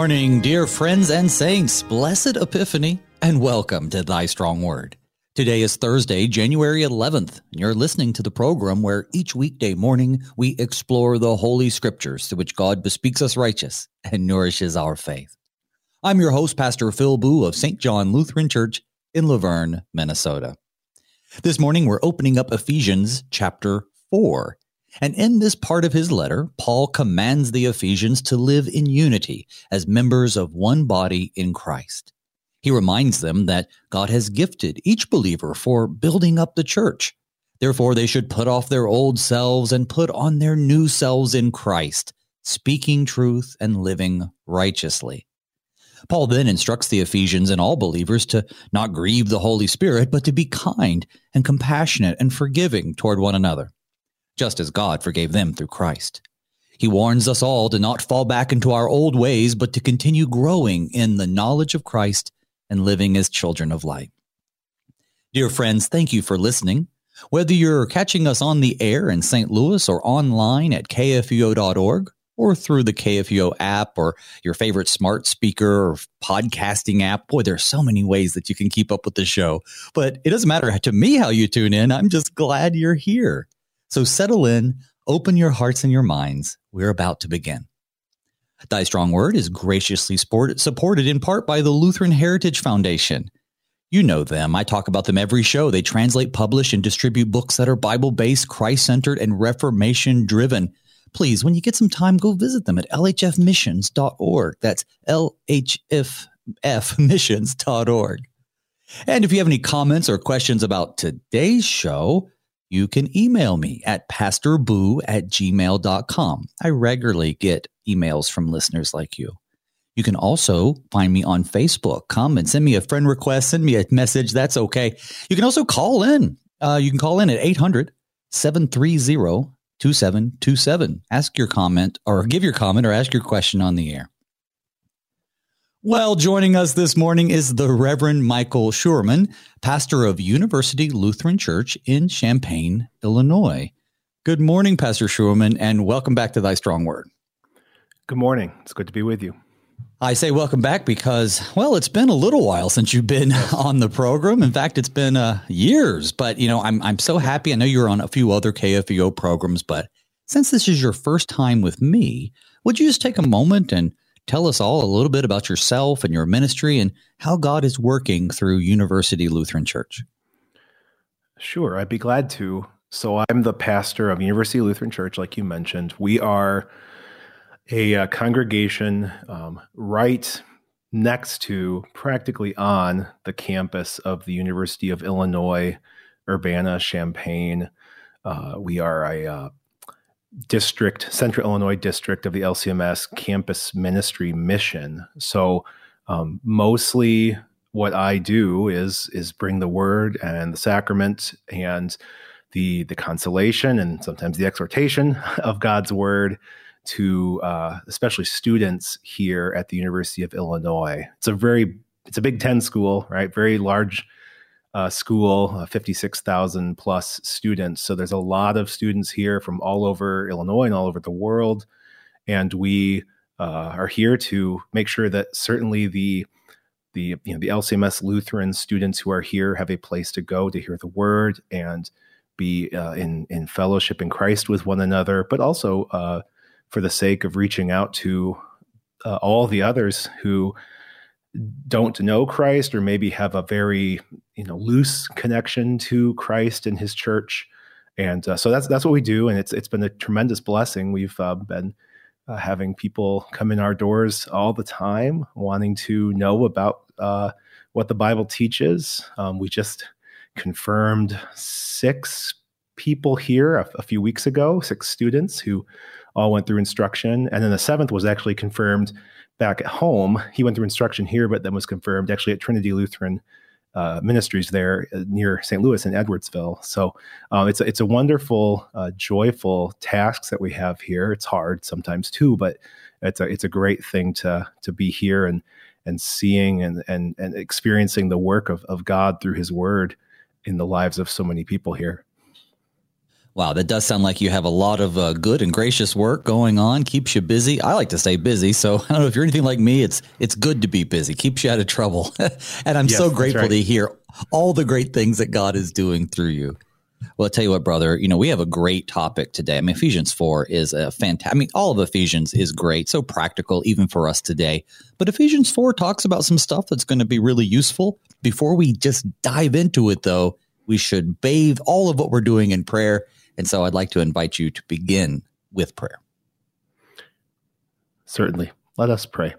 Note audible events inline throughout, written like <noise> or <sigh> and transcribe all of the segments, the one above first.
Morning, dear friends and saints. Blessed Epiphany, and welcome to Thy Strong Word. Today is Thursday, January 11th, and you're listening to the program where each weekday morning we explore the Holy Scriptures to which God bespeaks us righteous and nourishes our faith. I'm your host, Pastor Phil Booe of St. John Lutheran Church in La Vergne, Minnesota. This morning we're opening up Ephesians chapter 4 and in this part of his letter, Paul commands the Ephesians to live in unity as members of one body in Christ. He reminds them that God has gifted each believer for building up the church. Therefore, they should put off their old selves and put on their new selves in Christ, speaking truth and living righteously. Paul then instructs the Ephesians and all believers to not grieve the Holy Spirit, but to be kind and compassionate and forgiving toward one another just as God forgave them through Christ. He warns us all to not fall back into our old ways, but to continue growing in the knowledge of Christ and living as children of light. Dear friends, thank you for listening. Whether you're catching us on the air in St. Louis or online at kfuo.org or through the KFUO app or your favorite smart speaker or podcasting app, boy, there's so many ways that you can keep up with the show. But it doesn't matter to me how you tune in. I'm just glad you're here. So settle in, open your hearts and your minds. We're about to begin. Thy Strong Word is graciously supported in part by the Lutheran Heritage Foundation. You know them. I talk about them every show. They translate, publish, and distribute books that are Bible based, Christ centered, and Reformation driven. Please, when you get some time, go visit them at lhfmissions.org. That's lhfmissions.org. And if you have any comments or questions about today's show, you can email me at pastorboo at gmail.com. I regularly get emails from listeners like you. You can also find me on Facebook. Come and send me a friend request, send me a message. That's okay. You can also call in. Uh, you can call in at 800 730 2727. Ask your comment or give your comment or ask your question on the air. Well, joining us this morning is the Reverend Michael Schuermann, pastor of University Lutheran Church in Champaign, Illinois. Good morning, Pastor Schuermann, and welcome back to Thy Strong Word. Good morning. It's good to be with you. I say welcome back because, well, it's been a little while since you've been <laughs> on the program. In fact, it's been uh, years. But you know, I'm I'm so happy. I know you're on a few other KFUO programs, but since this is your first time with me, would you just take a moment and tell us all a little bit about yourself and your ministry and how God is working through University Lutheran Church. Sure, I'd be glad to. So, I'm the pastor of University Lutheran Church, like you mentioned. We are a, uh, congregation um, right next to, practically on the campus of the University of Illinois, Urbana Champaign. Uh, we are a uh, district, Central Illinois district of the LCMS campus ministry mission. So um, mostly what I do is is bring the word and the sacrament and the the consolation and sometimes the exhortation <laughs> of God's word to uh, especially students here at the University of Illinois. It's a very it's a Big Ten school, right? Very large uh, school, uh, 56,000 plus students. So there's a lot of students here from all over Illinois and all over the world. And we uh, are here to make sure that certainly the the you know the LCMS Lutheran students who are here have a place to go to hear the word and be uh, in in fellowship in Christ with one another, but also uh, for the sake of reaching out to uh, all the others who don't know Christ or maybe have a very you know loose connection to Christ and His church, and uh, so that's that's what we do, and it's it's been a tremendous blessing. We've uh, been uh, having people come in our doors all the time, wanting to know about uh, what the Bible teaches. Um, we just confirmed six people here a, a few weeks ago, six students who all went through instruction, and then the seventh was actually confirmed back at home. He went through instruction here, but then was confirmed actually at Trinity Lutheran uh, Ministries there uh, near St. Louis in Edwardsville. So um, it's a, it's a wonderful, uh, joyful task that we have here. It's hard sometimes too, but it's a it's a great thing to to be here and and seeing and and and experiencing the work of of God through His Word in the lives of so many people here. Wow, that does sound like you have a lot of uh, good and gracious work going on. Keeps you busy. I like to stay busy, so <laughs> I don't know if you're anything like me. It's it's good to be busy. Keeps you out of trouble, <laughs> and I'm yes, so grateful right. to hear all the great things that God is doing through you. Well, I'll tell you what, brother, you know, we have a great topic today. I mean, Ephesians 4 is a fantastic, I mean, all of Ephesians is great, so practical even for us today. But Ephesians 4 talks about some stuff that's going to be really useful. Before we just dive into it, though, we should bathe all of what we're doing in prayer. And so I'd like to invite you to begin with prayer. Certainly. Let us pray.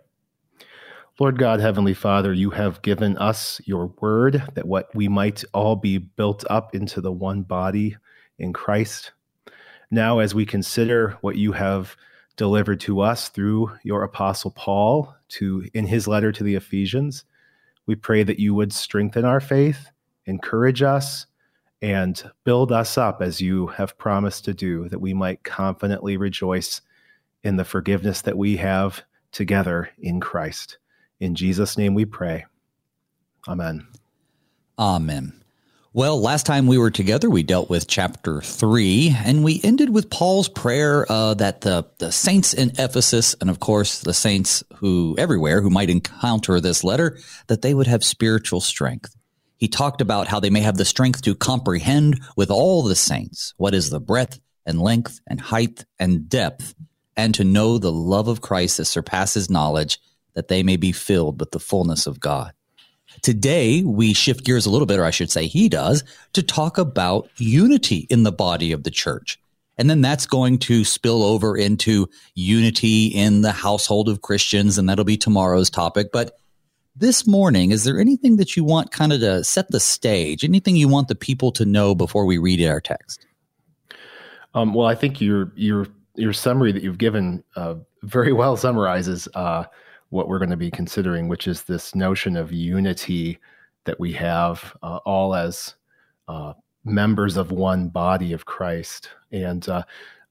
Lord God, Heavenly Father, you have given us your word that what we might all be built up into the one body in Christ. Now, as we consider what you have delivered to us through your apostle Paul to in his letter to the Ephesians, we pray that you would strengthen our faith, encourage us, and build us up as you have promised to do, that we might confidently rejoice in the forgiveness that we have together in Christ. In Jesus' name we pray. Amen. Amen. Well, last time we were together, we dealt with chapter three, and we ended with Paul's prayer uh, that the, the saints in Ephesus, and of course the saints who everywhere who might encounter this letter, that they would have spiritual strength. He talked about how they may have the strength to comprehend with all the saints what is the breadth and length and height and depth, and to know the love of Christ that surpasses knowledge that they may be filled with the fullness of God. Today, we shift gears a little bit, or I should say he does, to talk about unity in the body of the church. And then that's going to spill over into unity in the household of Christians, and that'll be tomorrow's topic. But this morning, is there anything that you want kind of to set the stage? Anything you want the people to know before we read our text? Um, well, I think your your your summary that you've given uh, very well summarizes uh, what we're going to be considering, which is this notion of unity that we have uh, all as uh, members of one body of Christ, and uh,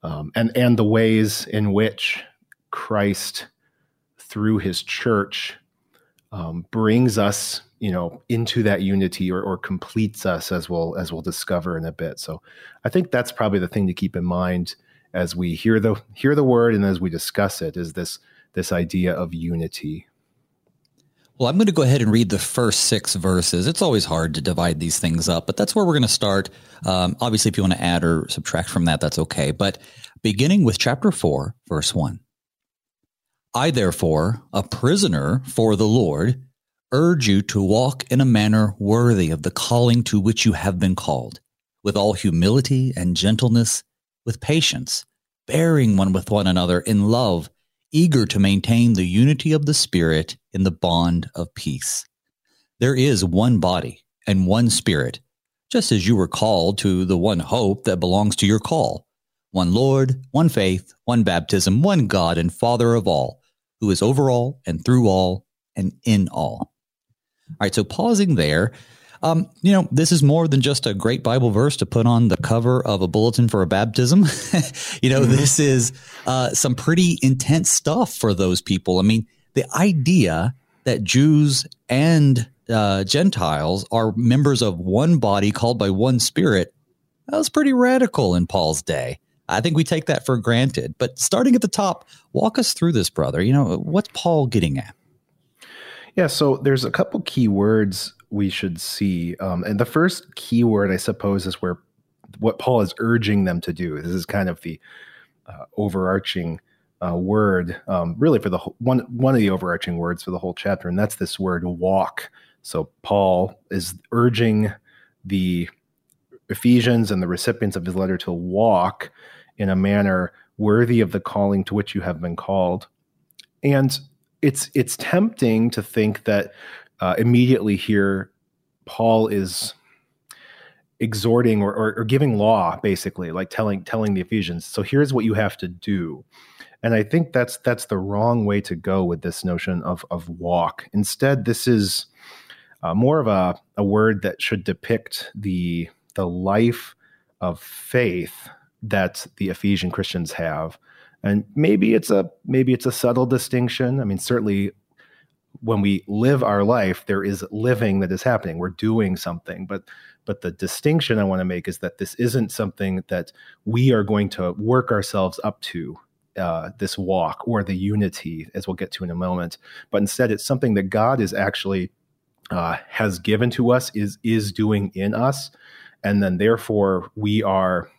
um, and and the ways in which Christ, through His church, um, brings us, you know, into that unity or, or completes us, as we'll as we'll discover in a bit. So, I think that's probably the thing to keep in mind as we hear the hear the word and as we discuss it is this this idea of unity. Well, I'm going to go ahead and read the first six verses. It's always hard to divide these things up, but that's where we're going to start. Um, obviously, if you want to add or subtract from that, that's okay. But beginning with chapter 4, verse 1. I, therefore, a prisoner for the Lord, urge you to walk in a manner worthy of the calling to which you have been called, with all humility and gentleness, with patience, bearing one with one another in love eager to maintain the unity of the Spirit in the bond of peace. There is one body and one Spirit, just as you were called to the one hope that belongs to your call one Lord, one faith, one baptism, one God and Father of all, who is over all and through all and in all. All right, so pausing there, um, you know, this is more than just a great Bible verse to put on the cover of a bulletin for a baptism. <laughs> you know, mm-hmm. this is uh, some pretty intense stuff for those people. I mean, the idea that Jews and uh, Gentiles are members of one body called by one spirit, that was pretty radical in Paul's day. I think we take that for granted. But starting at the top, walk us through this, brother. You know, what's Paul getting at? Yeah, so there's a couple key words we should see. Um, and the first keyword, I suppose, is where what Paul is urging them to do. This is kind of the uh, overarching uh, word, um, really for the one one of the overarching words for the whole chapter, and that's this word walk. So Paul is urging the Ephesians and the recipients of his letter to walk in a manner worthy of the calling to which you have been called. And it's it's tempting to think that uh, immediately here, Paul is exhorting or, or, or, giving law, basically, like telling telling the Ephesians. So here's what you have to do. And I think that's that's the wrong way to go with this notion of of walk. Instead, this is uh, more of a, a word that should depict the the life of faith that the Ephesian Christians have. And maybe it's a maybe it's a subtle distinction. I mean, certainly when we live our life, there is living that is happening. We're doing something, but But the distinction I want to make is that this isn't something that we are going to work ourselves up to uh, this walk or the unity, as we'll get to in a moment. But instead, it's something that God is actually uh, has given to us, is is doing in us, and then therefore we are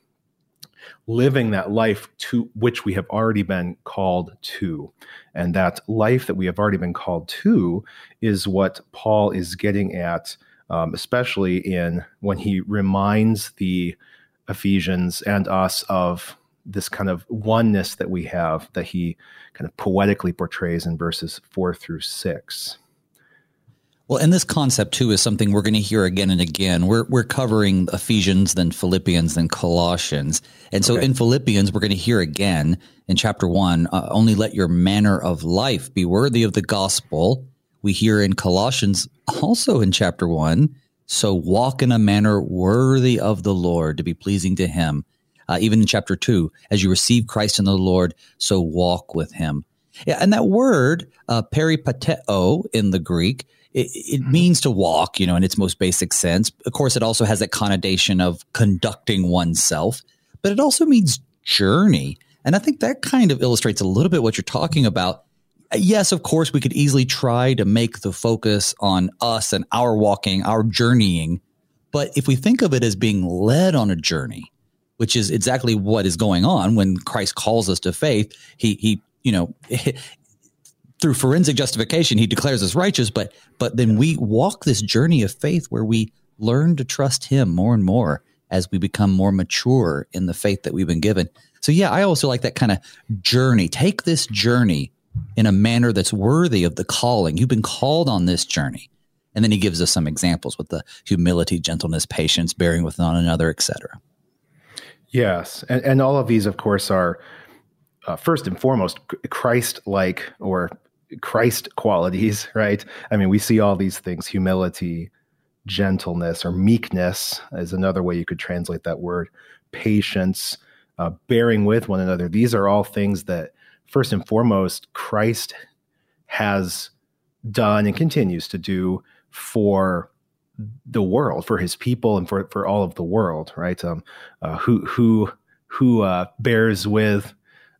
living that life to which we have already been called to. And that life that we have already been called to is what Paul is getting at, um, especially in when he reminds the Ephesians and us of this kind of oneness that we have that he kind of poetically portrays in verses four through six. Well, and this concept too is something we're going to hear again and again. We're we're covering Ephesians, then Philippians, then Colossians, and so okay. in Philippians we're going to hear again in chapter one. Uh, Only let your manner of life be worthy of the gospel. We hear in Colossians also in chapter one. So walk in a manner worthy of the Lord to be pleasing to Him. Uh, even in chapter two, as you receive Christ in the Lord, so walk with Him. Yeah, and that word uh, peripateo in the Greek it, it, mm-hmm. means to walk, you know, in its most basic sense. Of course, it also has that connotation of conducting oneself, but it also means journey. And I think that kind of illustrates a little bit what you're talking about. Yes, of course, we could easily try to make the focus on us and our walking, our journeying. But if we think of it as being led on a journey, which is exactly what is going on when Christ calls us to faith, he, he, you know, <laughs> through forensic justification, he declares us righteous, but but then we walk this journey of faith where we learn to trust him more and more as we become more mature in the faith that we've been given. So yeah, I also like that kind of journey. Take this journey in a manner that's worthy of the calling. You've been called on this journey. And then he gives us some examples with the humility, gentleness, patience, bearing with one another, etc. Yes. And, and all of these, of course, are uh, first and foremost Christ like or Christ qualities, <laughs> right? I mean, we see all these things humility, gentleness, or meekness is another way you could translate that word, patience, uh, bearing with one another. These are all things that, first and foremost, Christ has done and continues to do for the world, for his people, and for, for all of the world, right? Um, uh, who who who uh, bears with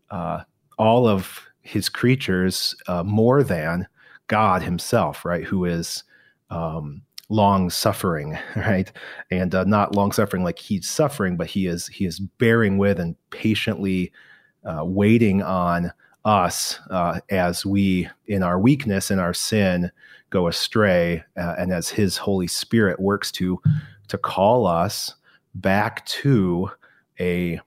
uh, all of his creatures uh, more than God himself, right? Who is um, long suffering, <laughs> right? And uh, not long suffering like he's suffering, but he is he is bearing with and patiently uh, waiting on us uh, as we, in our weakness and our sin, go astray, uh, and as His Holy Spirit works to to call us back to a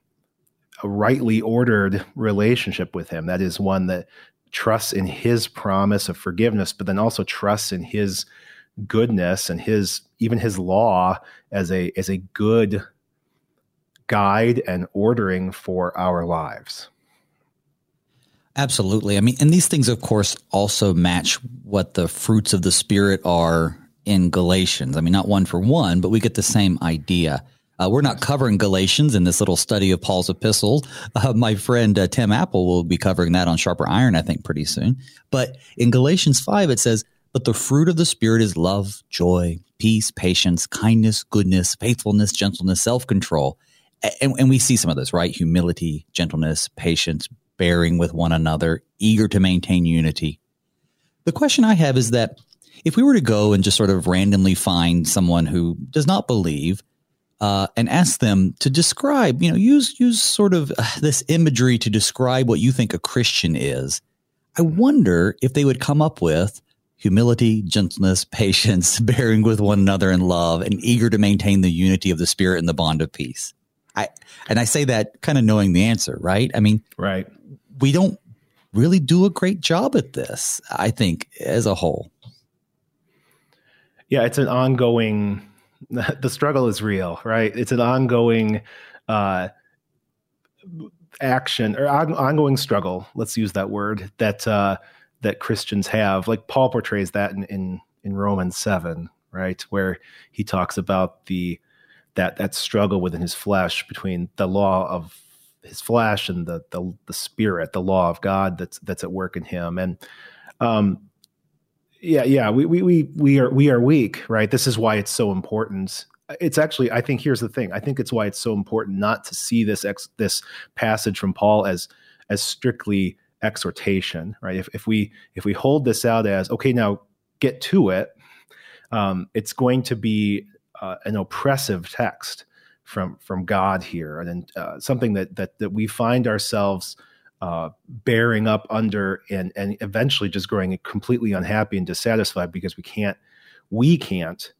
a rightly ordered relationship with him. That is one that trusts in his promise of forgiveness, but then also trusts in his goodness and his even his law as a as a good guide and ordering for our lives. Absolutely. I mean, and these things, of course, also match what the fruits of the Spirit are in Galatians. I mean, not one for one, but we get the same idea. Uh, we're not covering Galatians in this little study of Paul's epistle. Uh, my friend uh, Tim Apple will be covering that on Sharper Iron, I think, pretty soon. But in Galatians 5, it says, But the fruit of the Spirit is love, joy, peace, patience, kindness, goodness, faithfulness, gentleness, self control. And, and we see some of this, right? Humility, gentleness, patience, bearing with one another, eager to maintain unity. The question I have is that if we were to go and just sort of randomly find someone who does not believe, uh, and ask them to describe, you know, use use sort of uh, this imagery to describe what you think a Christian is. I wonder if they would come up with humility, gentleness, <laughs> patience, bearing with one another in love, and eager to maintain the unity of the spirit and the bond of peace. I and I say that kind of knowing the answer, right? I mean, right. We don't really do a great job at this, I think, as a whole. Yeah, it's an ongoing <laughs> the struggle is real, right? It's an ongoing uh, action or on, ongoing struggle. Let's use that word that uh, that Christians have. Like Paul portrays that in, in in Romans seven, right, where he talks about the that that struggle within his flesh between the law of his flesh and the the, the spirit, the law of God that's that's at work in him, and um, yeah, yeah, we, we we we are we are weak, right? This is why it's so important it's actually I think here's the thing. I think it's why it's so important not to see this ex, this passage from Paul as as strictly exhortation, right? If if we if we hold this out as okay, now get to it, um, it's going to be uh, an oppressive text from from God here, and uh, something that that that we find ourselves uh, bearing up under, and and eventually just growing completely unhappy and dissatisfied because we can't we can't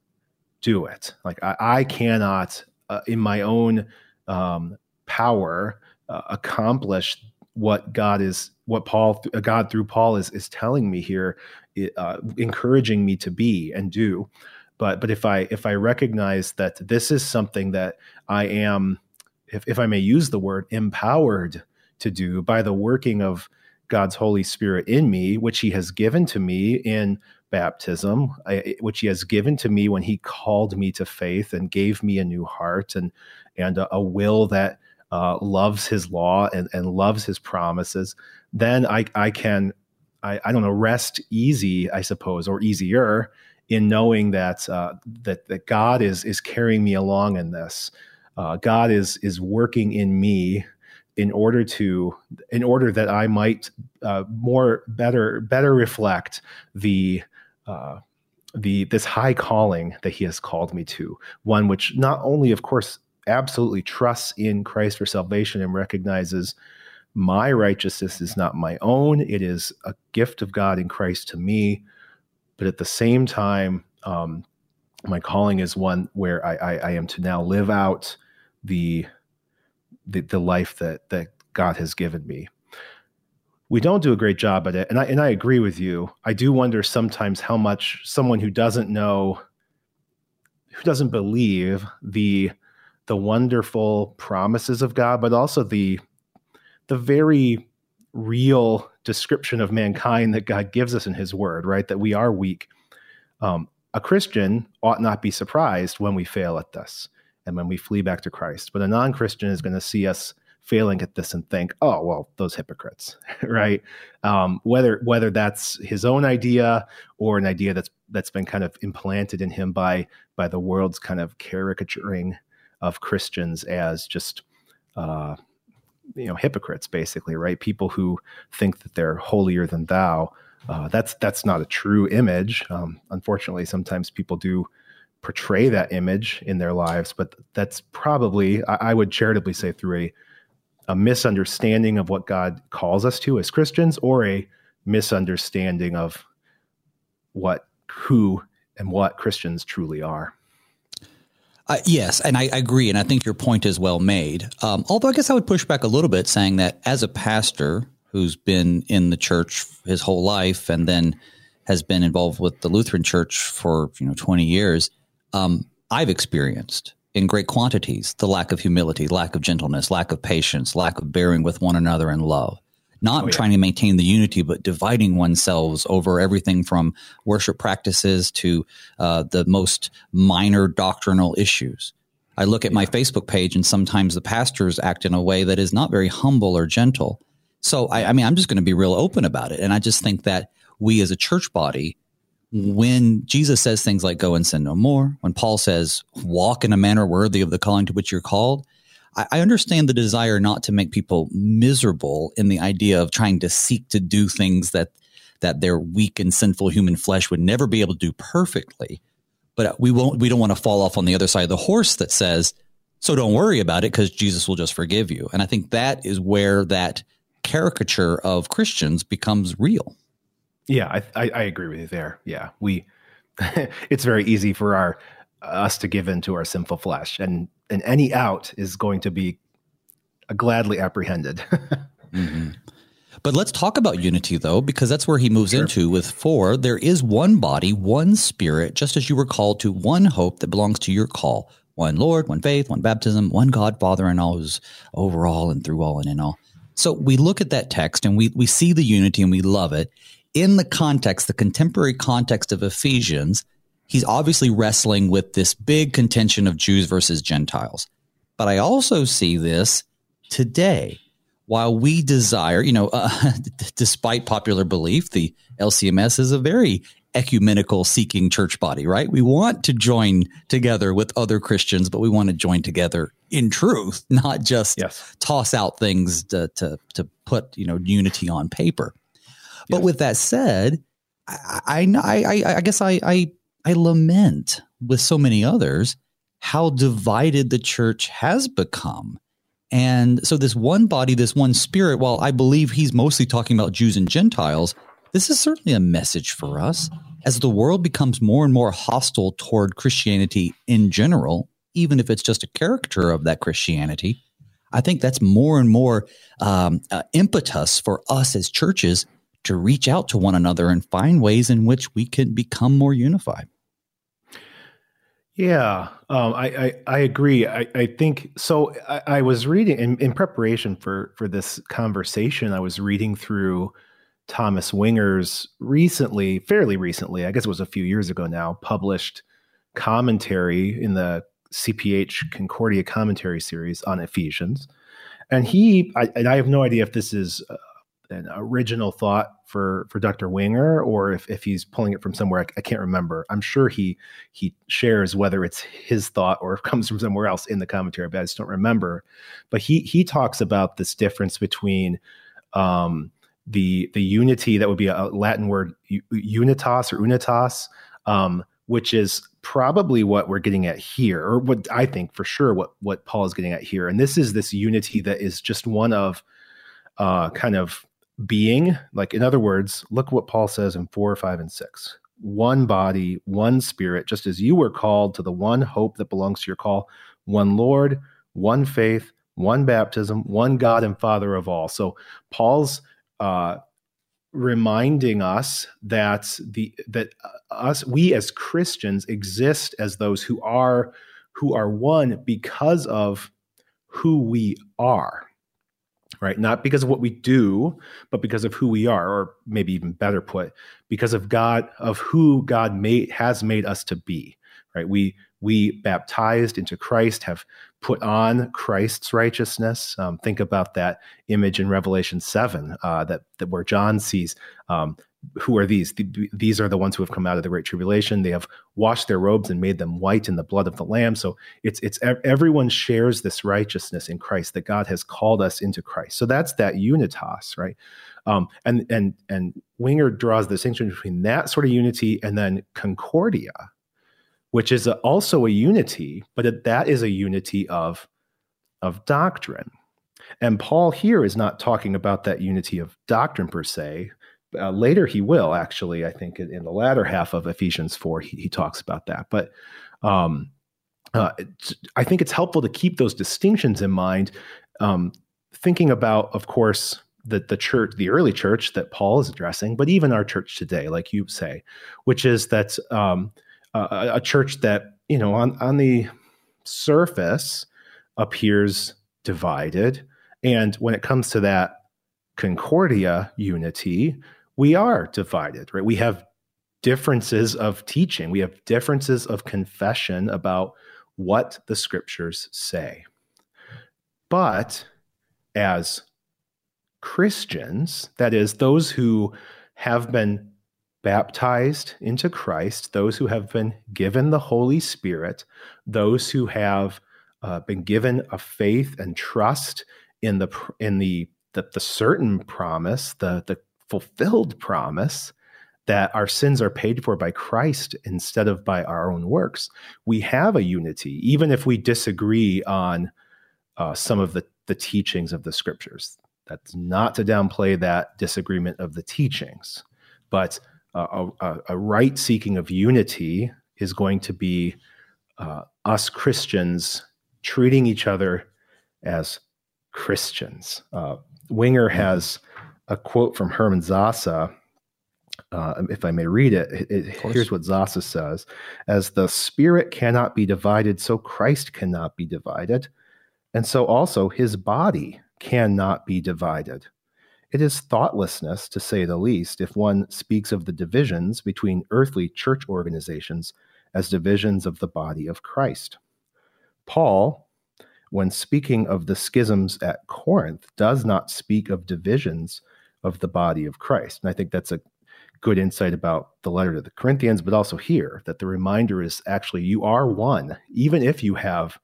do it. Like I, I cannot, uh, in my own um, power, uh, accomplish what God is, what Paul, uh, God through Paul is is telling me here, uh, encouraging me to be and do. But but if I if I recognize that this is something that I am, if if I may use the word, empowered to do by the working of God's Holy Spirit in me, which He has given to me in baptism, I, which He has given to me when He called me to faith and gave me a new heart and and a, a will that uh, loves His law and, and loves His promises, then I I can I, I don't know rest easy I suppose or easier in knowing that uh, that that God is is carrying me along in this. Uh, God is is working in me in order to in order that I might uh, more better better reflect the uh, the this high calling that he has called me to. One which not only of course absolutely trusts in christ for salvation and recognizes my righteousness is not my own it is a gift of god in christ to me. But at the same time um, my calling is one where I, I, I, am to now live out the, the the life that that god has given me we don't do a great job at it. And I and I agree with you. I do wonder sometimes how much someone who doesn't know who doesn't believe the the wonderful promises of God, but also the the very real description of mankind that God gives us in his word, right? That we are weak. Um, a Christian ought not be surprised when we fail at this and when we flee back to Christ. But a non Christian is going to see us failing at this and think, oh well, those hypocrites, <laughs> right? Um, whether whether that's his own idea or an idea that's that's been kind of implanted in him by by the world's kind of caricaturing of Christians as just uh, you know hypocrites, basically, right? People who think that they're holier than thou. Uh, that's that's not a true image. Um, unfortunately, sometimes people do portray that image in their lives, but that's probably I, I would charitably say through a a misunderstanding of what God calls us to as Christians or a misunderstanding of what who and what Christians truly are. Uh, yes, and I, I, agree, and I think your point is well made. Um, although I guess I would push back a little bit, saying that as a pastor who's been in the church his whole life and then has been involved with the Lutheran Church for you know twenty years, um, I've experienced in great quantities the lack of humility, lack of gentleness, lack of patience, lack of bearing with one another in love. Not oh, yeah. trying to maintain the unity, but dividing oneself over everything from worship practices to uh, the most minor doctrinal issues. I look at yeah. my Facebook page, and sometimes the pastors act in a way that is not very humble or gentle. So, I, I mean, I'm just going to be real open about it. And I just think that we as a church body when Jesus says things like go and sin no more, when Paul says walk in a manner worthy of the calling to which you're called, I, I, understand the desire not to make people miserable in the idea of trying to seek to do things that that their weak and sinful human flesh would never be able to do perfectly. But we won't we don't want to fall off on the other side of the horse that says, so don't worry about it because Jesus will just forgive you. And I think that is where that caricature of Christians becomes real. Yeah, I, I, I agree with you there. Yeah, we <laughs> it's very easy for our us to give in to our sinful flesh, and and any out is going to be gladly apprehended. <laughs> mm-hmm. But let's talk about unity, though, because that's where he moves sure. into with four. There is one body, one spirit, just as you were called to one hope that belongs to your call. One Lord, one faith, one baptism, one God, Father, and all who's over all and through all and in all. So we look at that text and we, we see the unity and we love it in the context, the contemporary context of Ephesians, he's obviously wrestling with this big contention of Jews versus Gentiles. But I also see this today. While we desire, you know, <laughs> uh, despite popular belief, the LCMS is a very ecumenical seeking church body, right? We want to join together with other Christians, but we want to join together in truth, <laughs> not just yes. toss out things to, to, to put, you know, unity on paper. But with that said, I, I, I, I guess I, I, I lament with so many others how divided the church has become. And so, this one body, this one spirit, while I believe he's mostly talking about Jews and Gentiles, this is certainly a message for us as the world becomes more and more hostile toward Christianity in general, even if it's just a caricature of that Christianity. I think that's more and more um, uh, impetus for us as churches to reach out to one another and find ways in which we can become more unified. Yeah, um, I, I, I agree. I, I think so. I, I was reading in, in preparation for for this conversation. I was reading through Thomas Winger's recently, fairly recently, I guess it was a few years ago now, published commentary in the CPH Concordia commentary series on Ephesians. And he, I, and I have no idea if this is uh, an original thought for for Dr. Winger or if, if he's pulling it from somewhere I, I, can't remember. I'm sure he he shares whether it's his thought or <laughs> comes from somewhere else in the commentary, but I just don't remember. But he he talks about this difference between um, the the unity that would be a Latin word unitas or unitas, um, which is probably what we're getting at here, or what I think for sure what what Paul is getting at here. And this is this unity that is just one of uh, kind of being. Like in other words, look what Paul says in four, five, and six. One body, one spirit, just as you were called to the one hope that belongs to your call, one Lord, one faith, one baptism, one God and Father of all. So Paul's uh, reminding us that the that us we as Christians exist as those who are who are one because of who we are right not because of what we do but because of who we are or maybe even better put because of god of who god made has made us to be right we we baptized into christ have put on Christ's righteousness. Um, think about that image in Revelation seven uh, that, that where John sees um, who are these? These are the ones who have come out of the great tribulation. They have washed their robes and made them white in the blood of the Lamb. So it's it's everyone shares this righteousness in Christ that God has called us into Christ. So that's that unitas, right? Um, and and and Winger draws the distinction between that sort of unity and then concordia, which is a, also a unity, but that is a unity of, of doctrine. And Paul here is not talking about that unity of doctrine per se. Uh, later he will actually, I think, in, the latter half of Ephesians 4, he, he talks about that. But um, uh, I think it's helpful to keep those distinctions in mind, um, thinking about, of course, the, the church, the early church that Paul is addressing, but even our church today, like you say, which is that um, uh, a church that you know on on the surface appears divided, and when it comes to that concordia unity, we are divided. Right? We have differences of teaching. We have differences of confession about what the scriptures say. But as Christians, that is, those who have been baptized into Christ, those who have been given the Holy Spirit, those who have uh, been given a faith and trust in the in the the, the certain promise, the the fulfilled promise that our sins are paid for by Christ instead of by our own works. We have a unity, even if we disagree on uh, some of the, the teachings of the scriptures. That's not to downplay that disagreement of the teachings, but a, a, a right seeking of unity is going to be uh, us Christians treating each other as Christians. Uh, Winger mm-hmm. has a quote from Herman Sasse. Uh, if I may read it, it, here's what Sasse says As the spirit cannot be divided, so Christ cannot be divided. And so also his body cannot be divided. It is thoughtlessness, to say the least, if one speaks of the divisions between earthly church organizations as divisions of the body of Christ. Paul, when speaking of the schisms at Corinth, does not speak of divisions of the body of Christ. And I think that's a good insight about the letter to the Corinthians, but also here that the reminder is actually you are one, even if you have,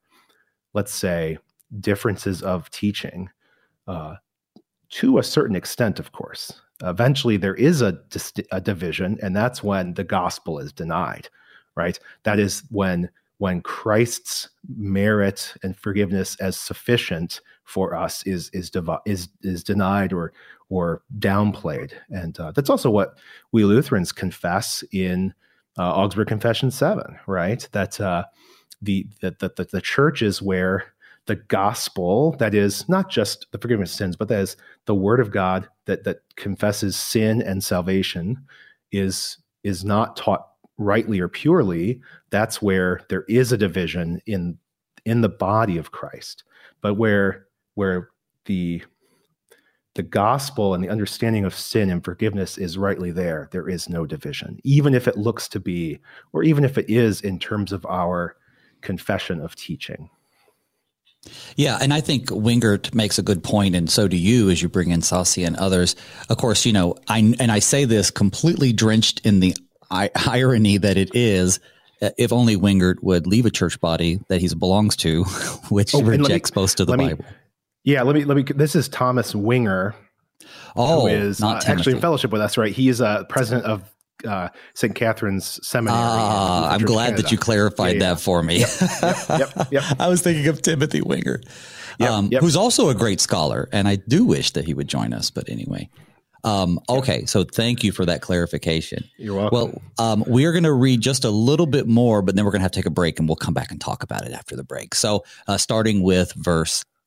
let's say, differences of teaching uh, to a certain extent, of course. Eventually, there is a, a division, and that's when the gospel is denied, right? That is when when Christ's merit and forgiveness as sufficient for us is is is is denied or or downplayed, and uh, that's also what we Lutherans confess in uh, Augsburg Confession Seven, right? That uh, the that the, the church is where the gospel that is not just the forgiveness of sins, but that is the word of God that that confesses sin and salvation is is not taught rightly or purely, that's where there is a division in in the body of Christ. But where where the the gospel and the understanding of sin and forgiveness is rightly there, there is no division, even if it looks to be, or even if it is in terms of our confession of teaching. Yeah, and I think Winger makes a good point, and so do you as you bring in Sasse and others. Of course, you know, I and I say this completely drenched in the irony that it is uh, if only Winger would leave a church body that he belongs to, <laughs> which oh, rejects me, most of the Bible. Me, yeah, let me let me. This is Thomas Winger. Oh, who is uh, actually in fellowship with us, right? He is a president of uh, St. Catharines Seminary. Ah, I'm glad that you clarified yeah, yeah. that for me. Yep, yep, yep, yep, <laughs> I was thinking of Timothy Winger, um, who's also a great scholar, and I do wish that he would join us. But anyway, um, okay, so thank you for that clarification. You're welcome. Well, um, we are going to read just a little bit more, but then we're going to have to take a break, and we'll come back and talk about it after the break. So, uh, starting with verse,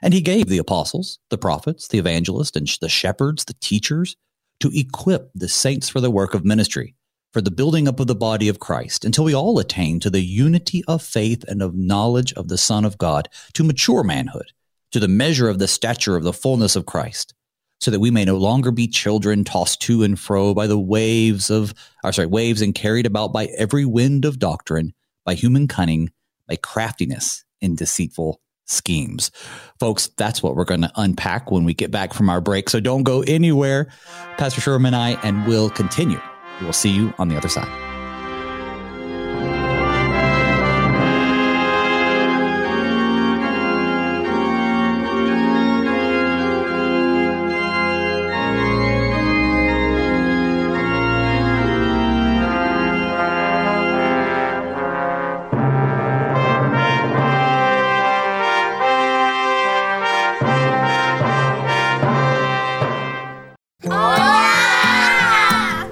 And he gave the apostles, the prophets, the evangelists, and the shepherds, the teachers, to equip the saints for the work of ministry, for the building up of the body of Christ, until we all attain to the unity of faith and of knowledge of the Son of God, to mature manhood to the measure of the stature of the fullness of Christ, so that we may no longer be children tossed to and fro by the waves of, or sorry, waves and carried about by every wind of doctrine, by human cunning, by craftiness in deceitful schemes. Folks, that's what we're going to unpack when we get back from our break. So don't go anywhere. Pastor Schuermann and I, and we'll continue. We'll see you on the other side.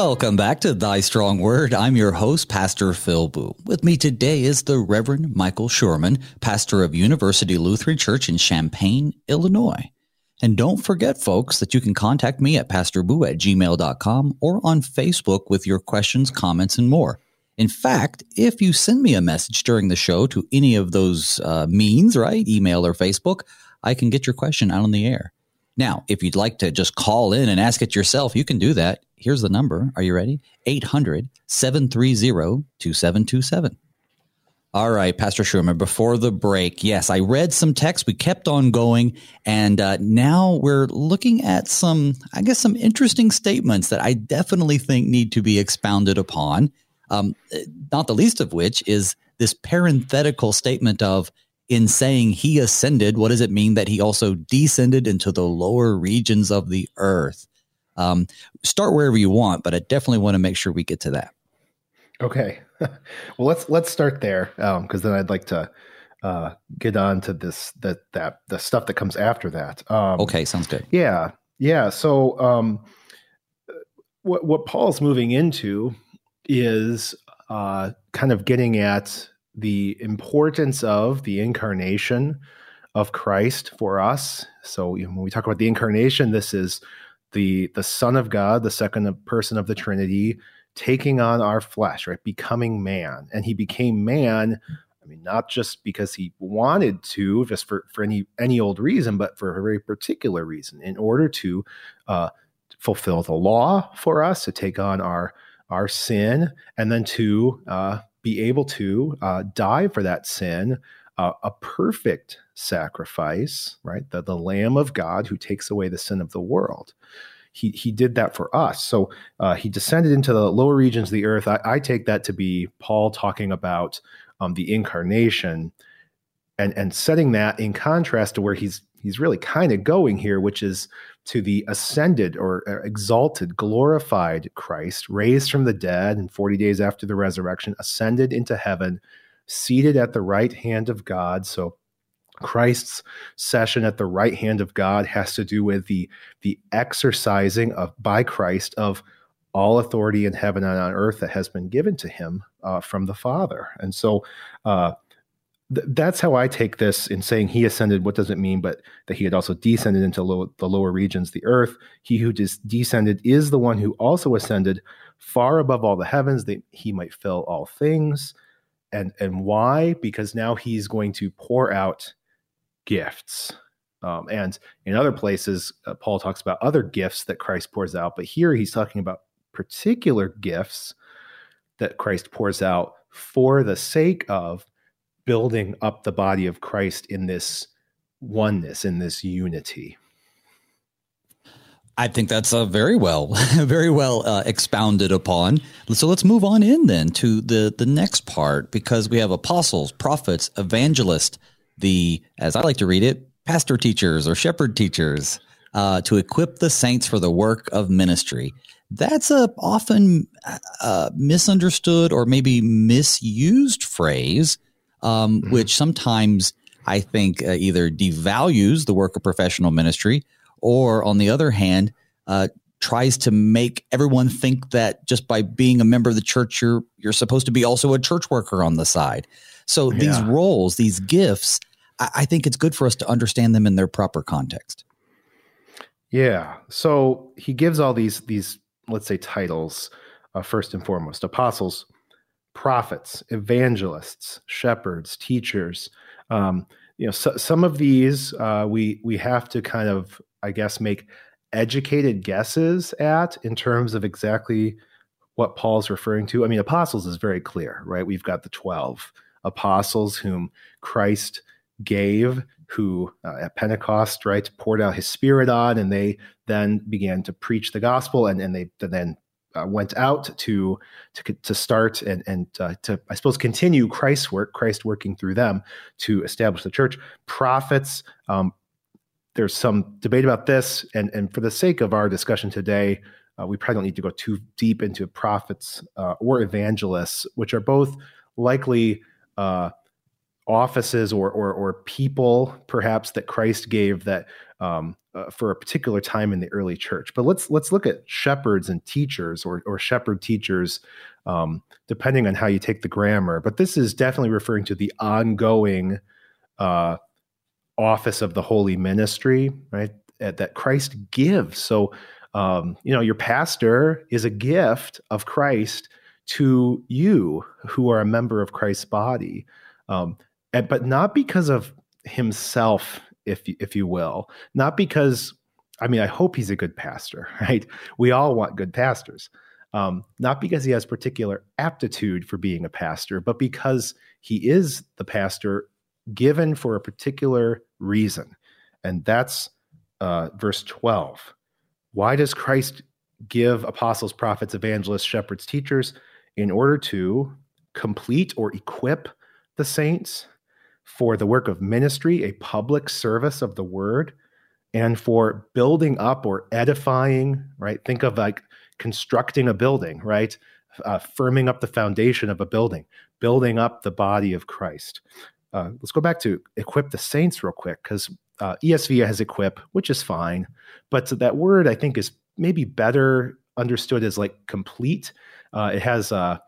Welcome back to Thy Strong Word. I'm your host, Pastor Phil Booe. With me today is the Reverend Michael Schuermann, pastor of University Lutheran Church in Champaign, Illinois. And don't forget, folks, that you can contact me at pastorboo at gmail.com or on Facebook with your questions, comments, and more. In fact, if you send me a message during the show to any of those uh, means, right, email or Facebook, I can get your question out on the air. Now, if you'd like to just call in and ask it yourself, you can do that. Here's the number. Are you ready? 800 730 2727. All right, Pastor Schuermann, before the break, yes, I read some text. We kept on going. And uh, now we're looking at some, I guess, some interesting statements that I definitely think need to be expounded upon. Um, not the least of which is this parenthetical statement of, in saying he ascended, what does it mean that he also descended into the lower regions of the earth? Um, start wherever you want, but I definitely want to make sure we get to that. Okay, <laughs> well let's let's start there because um, then I'd like to uh, get on to this that that the stuff that comes after that. Um, okay, sounds good. Yeah, yeah. So um, what what Paul's moving into is uh, kind of getting at the importance of the incarnation of Christ for us. So you know, when we talk about the incarnation, this is the the Son of God, the second person of the Trinity, taking on our flesh, right? Becoming man. And he became man, I mean, not just because he wanted to, just for, for any any old reason, but for a very particular reason, in order to uh, fulfill the law for us, to take on our our sin, and then to uh, be able to uh, die for that sin, uh, a perfect sacrifice, right? The, the Lamb of God who takes away the sin of the world. He, he did that for us. So uh, he descended into the lower regions of the earth. I, I take that to be Paul talking about um, the incarnation and, and setting that in contrast to where he's he's really kind of going here, which is to the ascended or exalted, glorified Christ, raised from the dead, and 40 days after the resurrection, ascended into heaven, seated at the right hand of God. So Christ's session at the right hand of God has to do with the, the exercising of by Christ of all authority in heaven and on earth that has been given to him uh, from the Father. And so uh, th- that's how I take this in saying he ascended. What does it mean? But that he had also descended into low, the lower regions, the earth. He who des- descended is the one who also ascended far above all the heavens that he might fill all things. And, and why? Because now he's going to pour out gifts. Um, and in other places, uh, Paul talks about other gifts that Christ pours out. But here he's talking about particular gifts that Christ pours out for the sake of building up the body of Christ in this oneness, in this unity. I think that's a very well, <laughs> very well uh, expounded upon. So let's move on in then to the the next part because we have apostles, prophets, evangelists, the as I like to read it, pastor teachers or shepherd teachers uh, to equip the saints for the work of ministry. That's a often uh, misunderstood or maybe misused phrase um, mm-hmm. which sometimes I think uh, either devalues the work of professional ministry or, on the other hand, uh, tries to make everyone think that just by being a member of the church, you're you're supposed to be also a church worker on the side. So yeah. these roles, these gifts, I, I think it's good for us to understand them in their proper context. Yeah. So he gives all these these let's say titles uh, first and foremost apostles prophets, evangelists, shepherds, teachers. Um, you know, so, some of these uh, we we have to kind of, I guess, make educated guesses at in terms of exactly what Paul's referring to. I mean, apostles is very clear, right? We've got the twelve apostles whom Christ gave who uh, at Pentecost, right, poured out his spirit on, and they then began to preach the gospel, and, and they then uh, went out to to to start and and uh, to I suppose continue Christ's work, Christ working through them to establish the church. Prophets. Um, there's some debate about this, and and for the sake of our discussion today, uh, we probably don't need to go too deep into prophets uh, or evangelists, which are both likely uh, offices or, or, or people perhaps that Christ gave that um, uh, for a particular time in the early church. But let's let's look at shepherds and teachers or or shepherd teachers, um, depending on how you take the grammar. But this is definitely referring to the ongoing uh, office of the holy ministry, right? At, That Christ gives. So um, you know, your pastor is a gift of Christ to you who are a member of Christ's body. Um, and, but not because of himself, if if you will, not because. I mean, I hope he's a good pastor, <laughs> right? We all want good pastors. Um, not because he has particular aptitude for being a pastor, but because he is the pastor given for a particular reason. And that's uh, verse 12. Why does Christ give apostles, prophets, evangelists, shepherds, teachers? in order to complete or equip the saints for the work of ministry, a public service of the word, and for building up or edifying, right? Think of like constructing a building, right? Uh, firming up the foundation of a building, building up the body of Christ. Uh, let's go back to equip the saints real quick because uh, ESV has equip, which is fine, but that word I think is maybe better understood as like complete. Uh, it has a,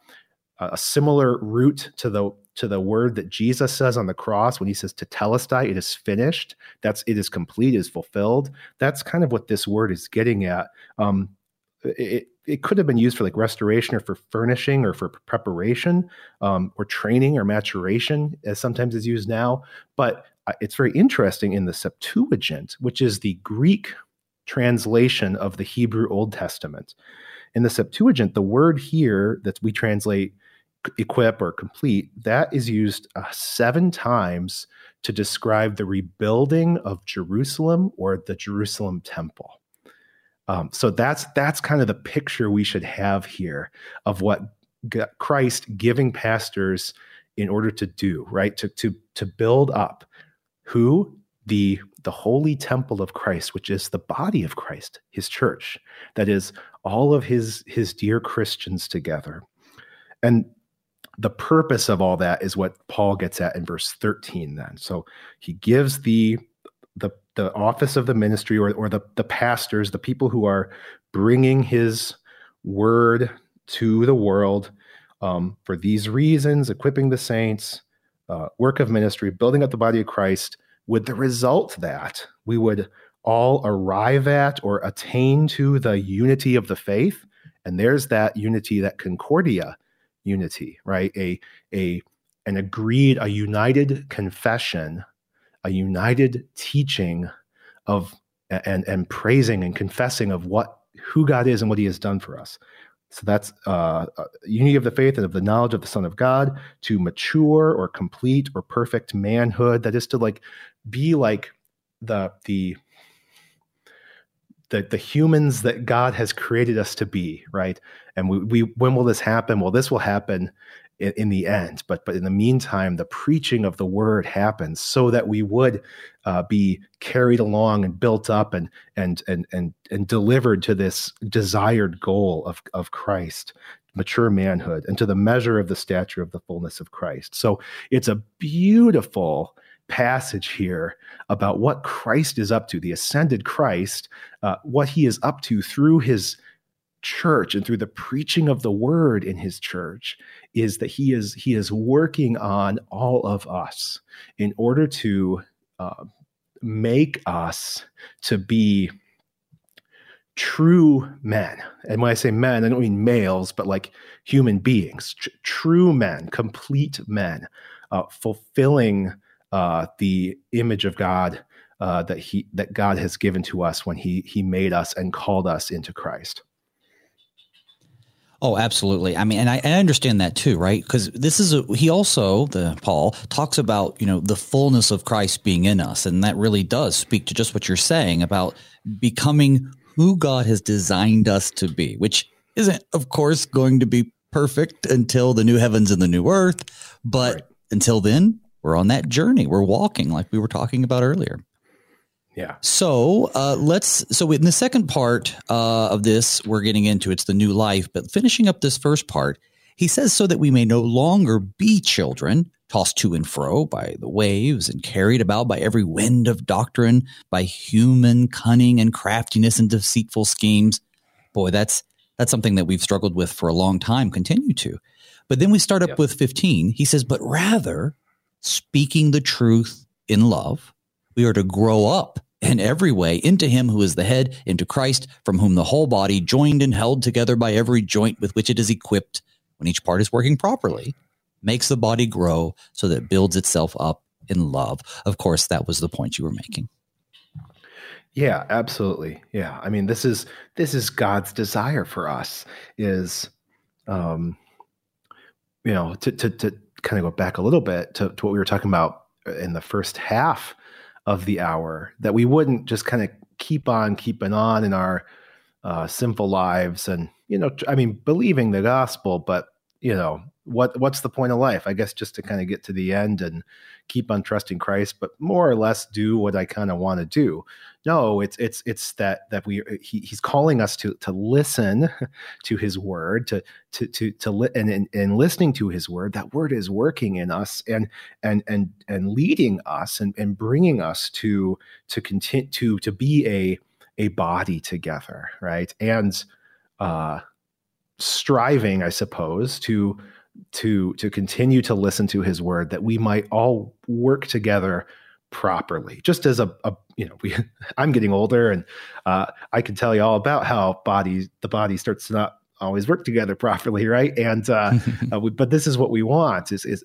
a, similar root to the to the word that Jesus says on the cross when he says tetelestai, it is finished. That's it is complete, is fulfilled. That's kind of what this word is getting at. Um, it, it could have been used for like restoration or for furnishing or for preparation um, or training or maturation, as sometimes is used now. But uh, it's very interesting in the Septuagint, which is the Greek translation of the Hebrew Old Testament. In the Septuagint, the word here that we translate equip or complete, that is used uh, seven times to describe the rebuilding of Jerusalem or the Jerusalem temple. Um, so that's that's kind of the picture we should have here of what Christ giving pastors in order to do right? To to to build up who? The the holy temple of Christ, which is the body of Christ, His church, that is all of His His dear Christians together, and the purpose of all that is what Paul gets at in verse 13 then. So he gives the the the office of the ministry or or the the pastors, the people who are bringing his word to the world um, for these reasons, equipping the saints, uh, work of ministry, building up the body of Christ, with the result that we would all arrive at or attain to the unity of the faith. And there's that unity, that concordia unity, right? A a an agreed, a united confession, a united teaching of and and praising and confessing of what who God is and what He has done for us. So that's uh, uh, unity of the faith and of the knowledge of the Son of God to mature or complete or perfect manhood. That is to like be like the the the, the humans that God has created us to be, right? And we, we when will this happen? Well, this will happen in, in, the end, but but in the meantime, the preaching of the word happens so that we would uh, be carried along and built up and and and and and delivered to this desired goal of of Christ, mature manhood, and to the measure of the stature of the fullness of Christ. So it's a beautiful passage here about what Christ is up to, the ascended Christ, uh, what he is up to through his church and through the preaching of the word in his church is that he is he is working on all of us in order to uh, make us to be true men. And when i say men i don't mean males but like human beings tr- true men complete men uh, fulfilling uh, the image of God uh, that he that God has given to us when he he made us and called us into Christ. Oh, absolutely. I mean, and I, and I understand that too, right? Because this is a, he also the Paul talks about you know the fullness of Christ being in us, and that really does speak to just what you're saying about becoming who God has designed us to be, which isn't, of course, going to be perfect until the new heavens and the new earth, but right. until then, we're on that journey. We're walking like we were talking about earlier. Yeah. So uh, let's. So in the second part uh, of this, we're getting into it's the new life. But finishing up this first part, he says, so that we may no longer be children, tossed to and fro by the waves and carried about by every wind of doctrine, by human cunning and craftiness and deceitful schemes. Boy, that's that's something that we've struggled with for a long time. Continue to. But then we start up yep. with 15. He says, but rather speaking the truth in love. We are to grow up in every way into him who is the head, into Christ, from whom the whole body, joined and held together by every joint with which it is equipped, when each part is working properly, makes the body grow so that it builds itself up in love. Of course, that was the point you were making. Yeah, absolutely. Yeah. I mean, this is this is God's desire for us is um you know, to to to kind of go back a little bit to, to what we were talking about in the first half of the hour, that we wouldn't just kind of keep on keeping on in our uh, sinful lives and, you know, I mean, believing the gospel, but you know, what what's the point of life? I guess just to kind of get to the end and keep on trusting Christ, but more or less do what I kind of want to do. No, it's it's it's that that we he, he's calling us to to listen <laughs> to his word, to to to to li- and, and and listening to his word. That word is working in us and and and and leading us and and bringing us to to continue to to be a a body together, right? And uh striving, I suppose, to to to continue to listen to his word that we might all work together properly. Just as a, a you know <laughs> we i'm getting older and uh, i can tell you all about how body the body starts to not always work together properly right? And uh, <laughs> uh, we, but this is what we want is, is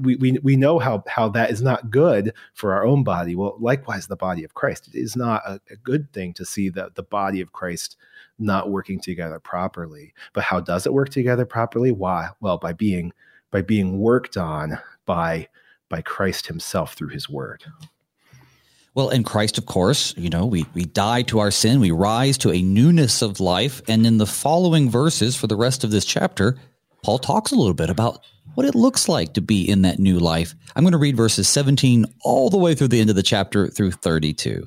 we, we we know how how that is not good for our own body. Well likewise the body of christ. It is not a, a good thing to see the the body of christ not working together properly. But how does it work together properly? Why? Well, by being by being worked on by by Christ himself through his word. Well, in Christ, of course, you know, we, we die to our sin, we rise to a newness of life. And in the following verses for the rest of this chapter, Paul talks a little bit about what it looks like to be in that new life. I'm going to read verses 17 all the way through the end of the chapter through 32.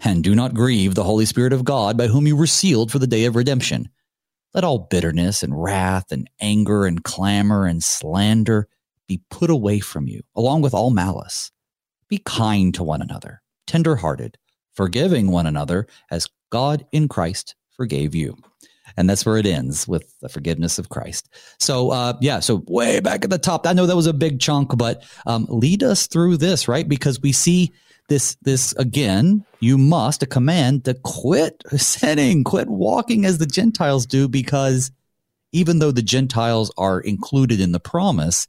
And do not grieve the Holy Spirit of God, by whom you were sealed for the day of redemption. Let all bitterness and wrath and anger and clamor and slander be put away from you, along with all malice. Be kind to one another, tender hearted, forgiving one another, as God in Christ forgave you. And that's where it ends with the forgiveness of Christ. So, uh, yeah, so way back at the top, I know that was a big chunk, but um, lead us through this, right? Because we see this this again you must a command to quit <laughs> sinning quit walking as the gentiles do because even though the gentiles are included in the promise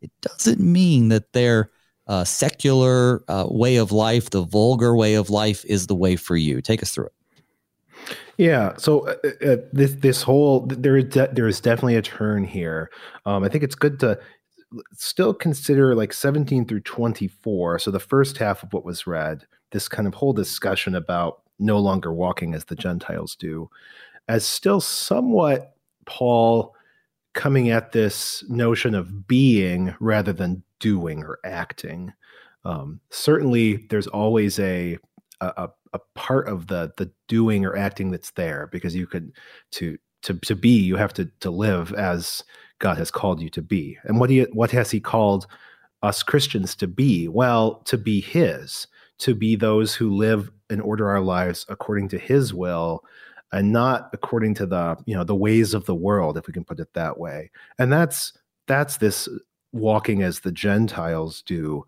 it doesn't mean that their uh, secular uh, way of life the vulgar way of life is the way for you. Take us through it. Yeah, so uh, uh this this whole there is de- there is definitely a turn here. Um, I think it's good to still consider like 17 through 24. So the first half of what was read, this kind of whole discussion about no longer walking as the Gentiles do, as still somewhat Paul coming at this notion of being rather than doing or acting. Um, certainly, there's always a, a a part of the the doing or acting that's there because you could to to to be you have to to live as God has called you to be. And what he what has he called us Christians to be? Well, to be his, to be those who live and order our lives according to his will and not according to the, you know, the ways of the world if we can put it that way. And that's that's this walking as the Gentiles do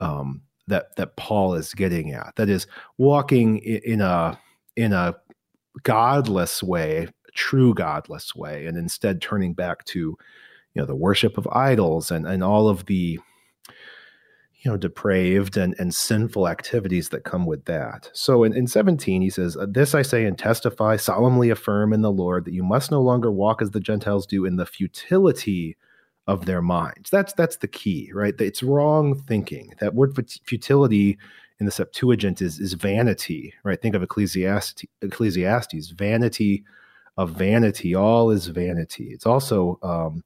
um, that that Paul is getting at. That is walking in a in a godless way true godless way and instead turning back to you know the worship of idols and and all of the you know depraved and, and sinful activities that come with that so in, in 17 he says uh, this i say and testify solemnly affirm in the lord that you must no longer walk as the gentiles do in the futility of their minds. That's that's the key, right? It's wrong thinking. That word futility in the Septuagint is is vanity, right? Think of Ecclesiastes, Ecclesiastes, vanity of vanity. All is vanity. It's also um,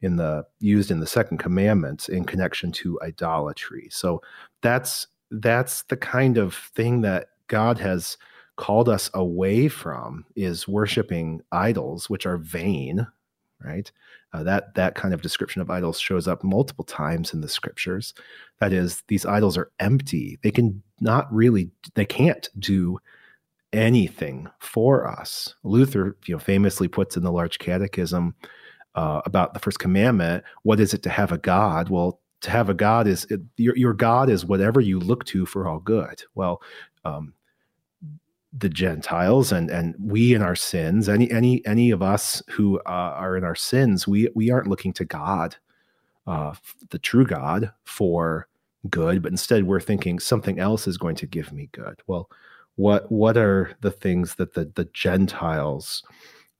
in the used in the Second Commandment in connection to idolatry. So that's that's the kind of thing that God has called us away from is worshiping idols, which are vain, right? Uh, that that kind of description of idols shows up multiple times in the scriptures. That is, these idols are empty. They can not really, they can't do anything for us. Luther, you know, famously puts in the Large Catechism uh, about the first commandment. What is it to have a God? Well, to have a God is it, your your God is whatever you look to for all good. Well, um, the Gentiles and and we in our sins, any any any of us who uh, are in our sins, we we aren't looking to God, uh, the true God, for good, but instead we're thinking something else is going to give me good. Well, what what are the things that the the Gentiles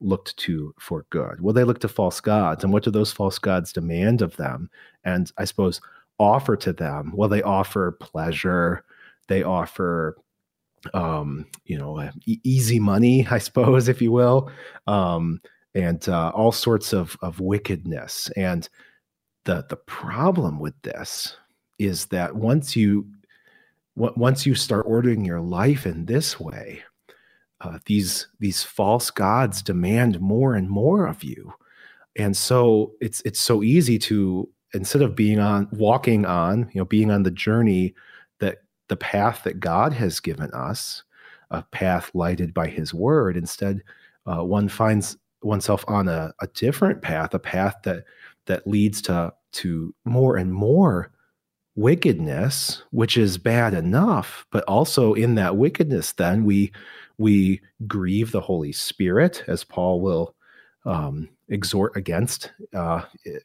looked to for good? Well, they look to false gods, and what do those false gods demand of them? And I suppose offer to them. Well, they offer pleasure, they offer um, you know, e- easy money, <laughs> I suppose, if you will, um, and uh, all sorts of of wickedness. And the the problem with this is that once you once you start ordering your life in this way, uh, these these false gods demand more and more of you, and so it's it's so easy to instead of being on walking on you know being on the journey that the path that God has given us, a path lighted by His Word. Instead, uh, one finds oneself on a, a different path, a path that that leads to to more and more wickedness, which is bad enough, but also in that wickedness, then we we grieve the Holy Spirit, as Paul will um, exhort against uh,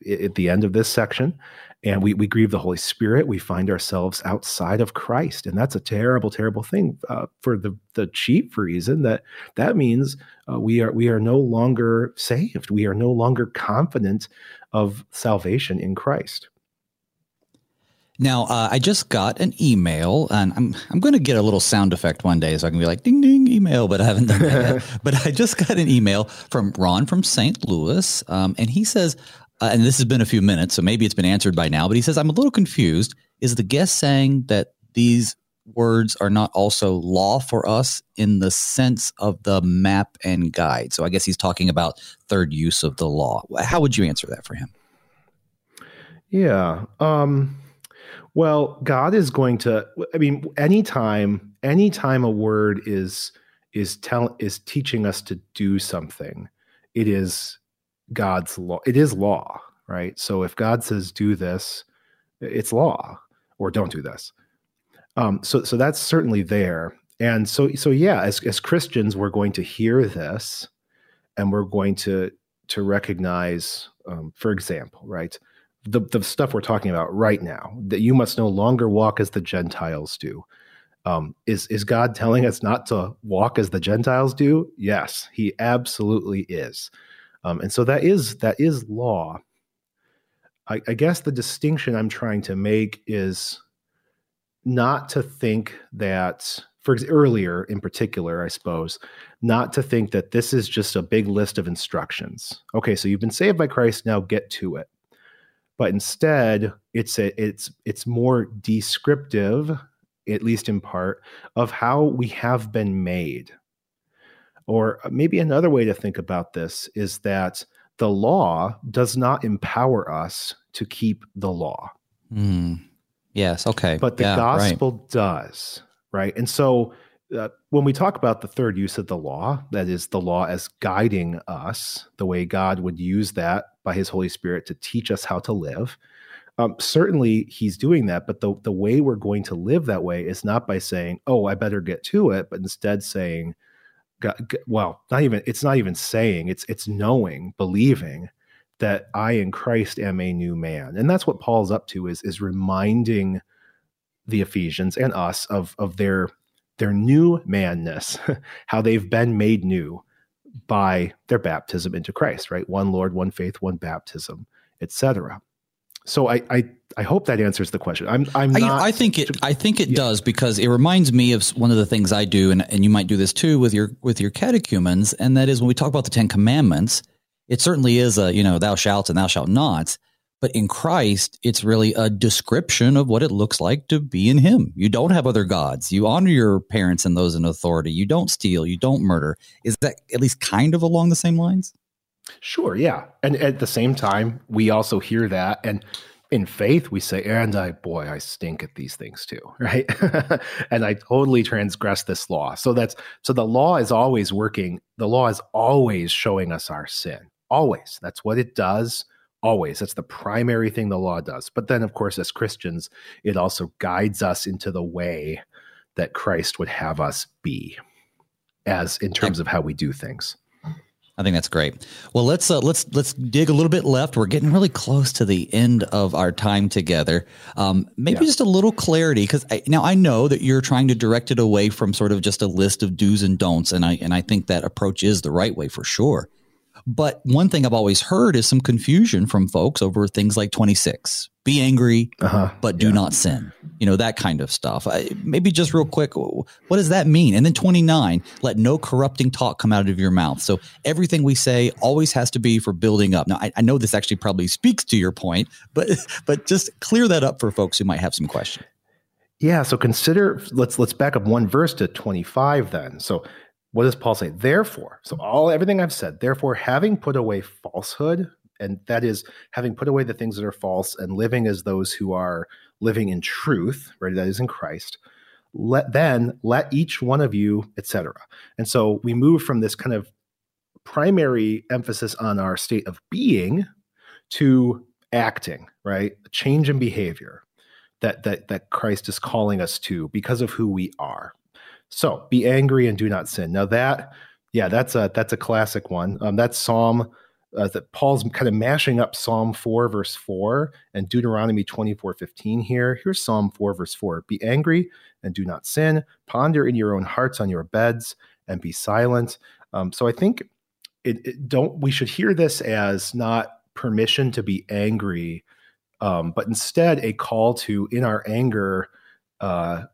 at the end of this section. And we, we grieve the Holy Spirit. We find ourselves outside of Christ. And that's a terrible, terrible thing uh, for the, the chief reason that that means uh, we, are, we are no longer saved. We are no longer confident of salvation in Christ. Now, uh, I just got an email, and I'm I'm going to get a little sound effect one day, so I can be like ding ding email, but I haven't done that yet. <laughs> but I just got an email from Ron from St. Louis, um, and he says, uh, and this has been a few minutes, so maybe it's been answered by now. But he says, I'm a little confused. Is the guest saying that these words are not also law for us in the sense of the map and guide? So I guess he's talking about third use of the law. How would you answer that for him? Yeah. Um, well, God is going to. I mean, anytime, anytime a word is is tell is teaching us to do something, it is God's law. It is law, right? So if God says do this, it's law, or don't do this. Um, so so that's certainly there. And so so yeah, as as Christians, we're going to hear this, and we're going to to recognize, um, for example, right the, the stuff we're talking about right now, that you must no longer walk as the Gentiles do. Um, is is God telling us not to walk as the Gentiles do? Yes, He absolutely is, um, and so that is that is law. I, I guess the distinction I'm trying to make is not to think that, for earlier in particular, I suppose, not to think that this is just a big list of instructions. Okay, so you've been saved by Christ, now get to it but instead it's a, it's it's more descriptive at least in part of how we have been made or maybe another way to think about this is that the law does not empower us to keep the law mm. yes okay but the yeah, gospel right. does right and so uh, when we talk about the third use of the law, that is the law as guiding us, the way God would use that by his Holy Spirit to teach us how to live. Um, certainly, he's doing that, but the, the way we're going to live that way is not by saying, oh, I better get to it, but instead saying, well, not even, it's not even saying, it's, it's knowing, believing that I in Christ am a new man. And that's what Paul's up to is, is reminding the Ephesians and us of, of their their new manness, <laughs> how they've been made new by their baptism into Christ, right? One Lord, one faith, one baptism. etc. So I, I I hope that answers the question. I'm I'm not. I, I think it. I think it yeah. does because it reminds me of one of the things I do, and and you might do this too with your with your catechumens, and that is when we talk about the Ten Commandments. It certainly is a you know thou shalt and thou shalt not, but in Christ, it's really a description of what it looks like to be in Him. You don't have other gods. You honor your parents and those in authority. You don't steal. You don't murder. Is that at least kind of along the same lines? Sure, yeah. And at the same time, we also hear that and in faith we say and i boy i stink at these things too <laughs> right <laughs> and i totally transgress this law so that's so the law is always working the law is always showing us our sin always that's what it does always that's the primary thing the law does but then of course as christians it also guides us into the way that christ would have us be as in terms of how we do things I think that's great. Well, let's uh, let's let's dig a little bit left. We're getting really close to the end of our time together. Um, maybe yeah. just a little clarity because now I know that you're trying to direct it away from sort of just a list of do's and don'ts, and I and I think that approach is the right way for sure. But one thing I've always heard is some confusion from folks over things like 26. Be angry, uh-huh. but do yeah. not sin. You know, that kind of stuff. I, maybe just real quick, what does that mean? And then 29, let no corrupting talk come out of your mouth. So everything we say always has to be for building up. Now, I, I know this actually probably speaks to your point, but <laughs> but just clear that up for folks who might have some questions. Yeah, so consider let's let's back up one verse to 25 then. So what does Paul say? Therefore, so all everything I've said, therefore, having put away falsehood, and that is having put away the things that are false and living as those who are living in truth, right? That is in Christ. Let then let each one of you, etc. And so we move from this kind of primary emphasis on our state of being to acting, right? Change in behavior that that that Christ is calling us to because of who we are. So be angry and do not sin. Now that, yeah, that's a that's a classic one. Um, that's Psalm uh, that Paul's kind of mashing up Psalm 4, verse 4 and Deuteronomy 24, 15 here. Here's Psalm 4, verse 4. Be angry and do not sin. Ponder in your own hearts on your beds and be silent. Um, so I think it, it, don't we should hear this as not permission to be angry, um, but instead a call to in our anger uh,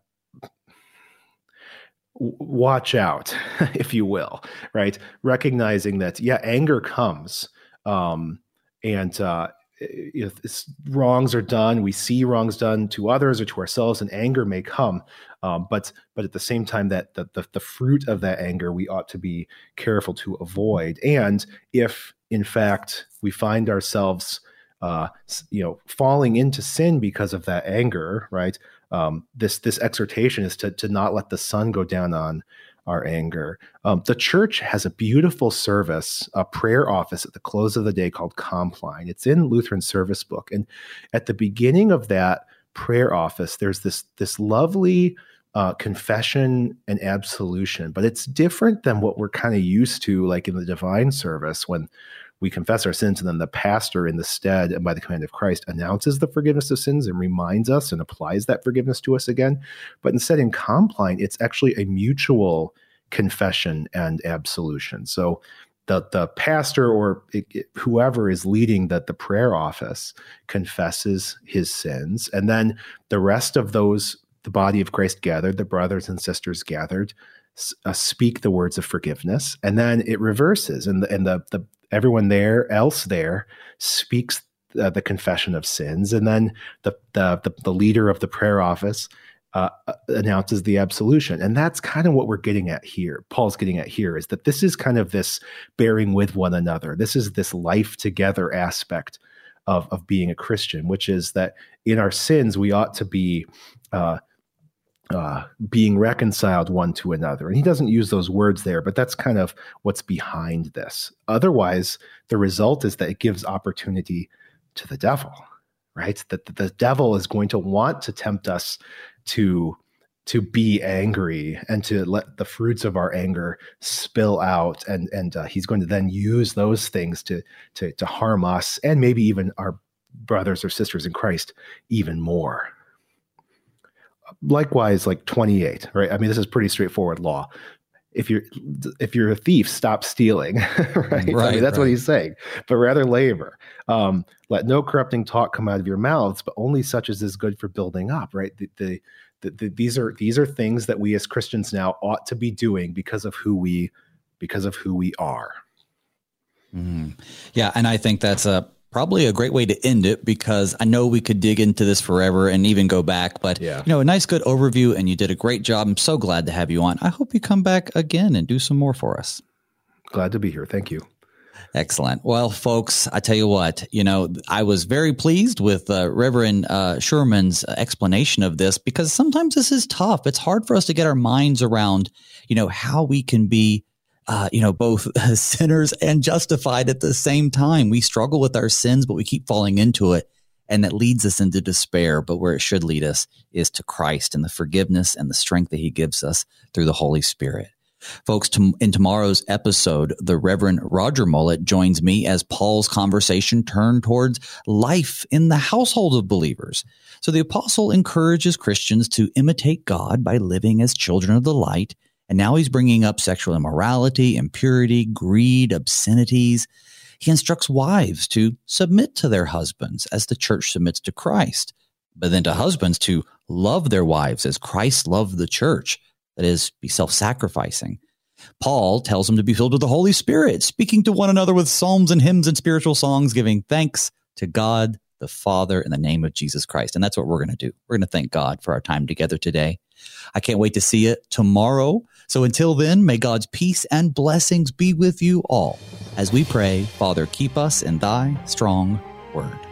watch out, <laughs> if you will, right? Recognizing that, yeah, anger comes. Um, and uh, if wrongs are done, we see wrongs done to others or to ourselves, and anger may come. Um, but but at the same time, that the, the, the fruit of that anger we ought to be careful to avoid. And if in fact we find ourselves uh, you know falling into sin because of that anger, right? Um, this this exhortation is to to not let the sun go down on our anger. Um, the church has a beautiful service, a prayer office at the close of the day called Compline. It's in Lutheran Service Book, and at the beginning of that prayer office, there's this this lovely uh, confession and absolution, but it's different than what we're kind of used to, like in the divine service when we confess our sins, and then the pastor, in the stead and by the command of Christ, announces the forgiveness of sins and reminds us and applies that forgiveness to us again. But instead, in Compline, it's actually a mutual confession and absolution. So the the pastor or it, it, whoever is leading the the prayer office confesses his sins, and then the rest of those the body of Christ gathered, the brothers and sisters gathered, uh, speak the words of forgiveness, and then it reverses, and the, and the, the everyone there else there speaks uh, the confession of sins, and then the, the the, the leader of the prayer office uh, uh, announces the absolution, and that's kind of what we're getting at here. Paul's getting at here is that this is kind of this bearing with one another. This is this life together aspect of of being a Christian, which is that in our sins we ought to be. Uh, uh, being reconciled one to another. And he doesn't use those words there, but that's kind of what's behind this. Otherwise, the result is that it gives opportunity to the devil, right? That the devil is going to want to tempt us to to be angry and to let the fruits of our anger spill out and and uh, he's going to then use those things to to to harm us and maybe even our brothers or sisters in Christ even more likewise like 28 right i mean this is pretty straightforward law if you're if you're a thief, stop stealing. right? <laughs> right? I mean, that's right. what he's saying. But rather labor. Um, let no corrupting talk come out of your mouths, but only such as is good for building up. Right? The, the, the, the, these are these are things that we as Christians now ought to be doing because of who we because of who we are. Mm-hmm. Yeah, and I think that's a probably a great way to end it because I know we could dig into this forever and even go back. But yeah. you know, a nice good overview, and you did a great job. I'm so glad to have you on. I hope you come back again and do some more for us. Glad to be here. Thank you. Excellent. Well, folks, I tell you what, you know, I was very pleased with uh, Reverend uh, Schuermann's explanation of this because sometimes this is tough. It's hard for us to get our minds around, you know, how we can be uh, you know, both <laughs> sinners and justified at the same time. We struggle with our sins, but we keep falling into it. And that leads us into despair. But where it should lead us is to Christ and the forgiveness and the strength that he gives us through the Holy Spirit. Folks, to, in tomorrow's episode, the Reverend Roger Mullet joins me as Paul's conversation turned towards life in the household of believers. So the apostle encourages Christians to imitate God by living as children of the light and now he's bringing up sexual immorality, impurity, greed, obscenities. He instructs wives to submit to their husbands as the church submits to Christ, but then to husbands to love their wives as Christ loved the church, that is, be self sacrificing. Paul tells them to be filled with the Holy Spirit, speaking to one another with psalms and hymns and spiritual songs, giving thanks to God the Father in the name of Jesus Christ. And that's what we're going to do. We're going to thank God for our time together today. I can't wait to see you tomorrow. So until then, may God's peace and blessings be with you all. As we pray, Father, keep us in thy strong word.